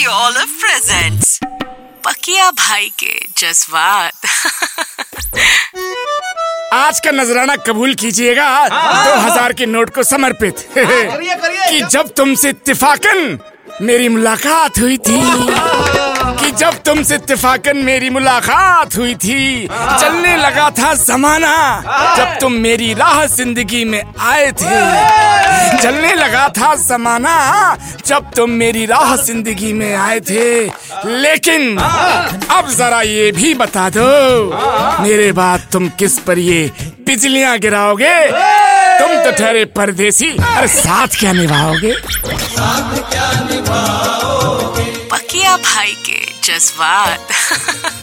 Radio olive presents पकिया भाई के जज्बात। आज का नजराना कबूल कीजिएगा। दो हज़ार के नोट को समर्पित। करिए कि जब तुमसे इत्तेफाकन मेरी मुलाकात हुई थी। कि जब तुमसे इत्तेफाकन मेरी मुलाकात हुई थी। चलने लगा था जमाना। जब तुम मेरी राह ज़िंदगी में आए थे। चलने लगा था जमाना जब तुम मेरी राह ज़िंदगी में आए थे। लेकिन अब जरा ये भी बता दो, मेरे बाद तुम किस पर ये बिजलियाँ गिराओगे? तुम तो ठहरे परदेसी अरे साथ क्या निभाओगे? पकिया भाई के जज्बात।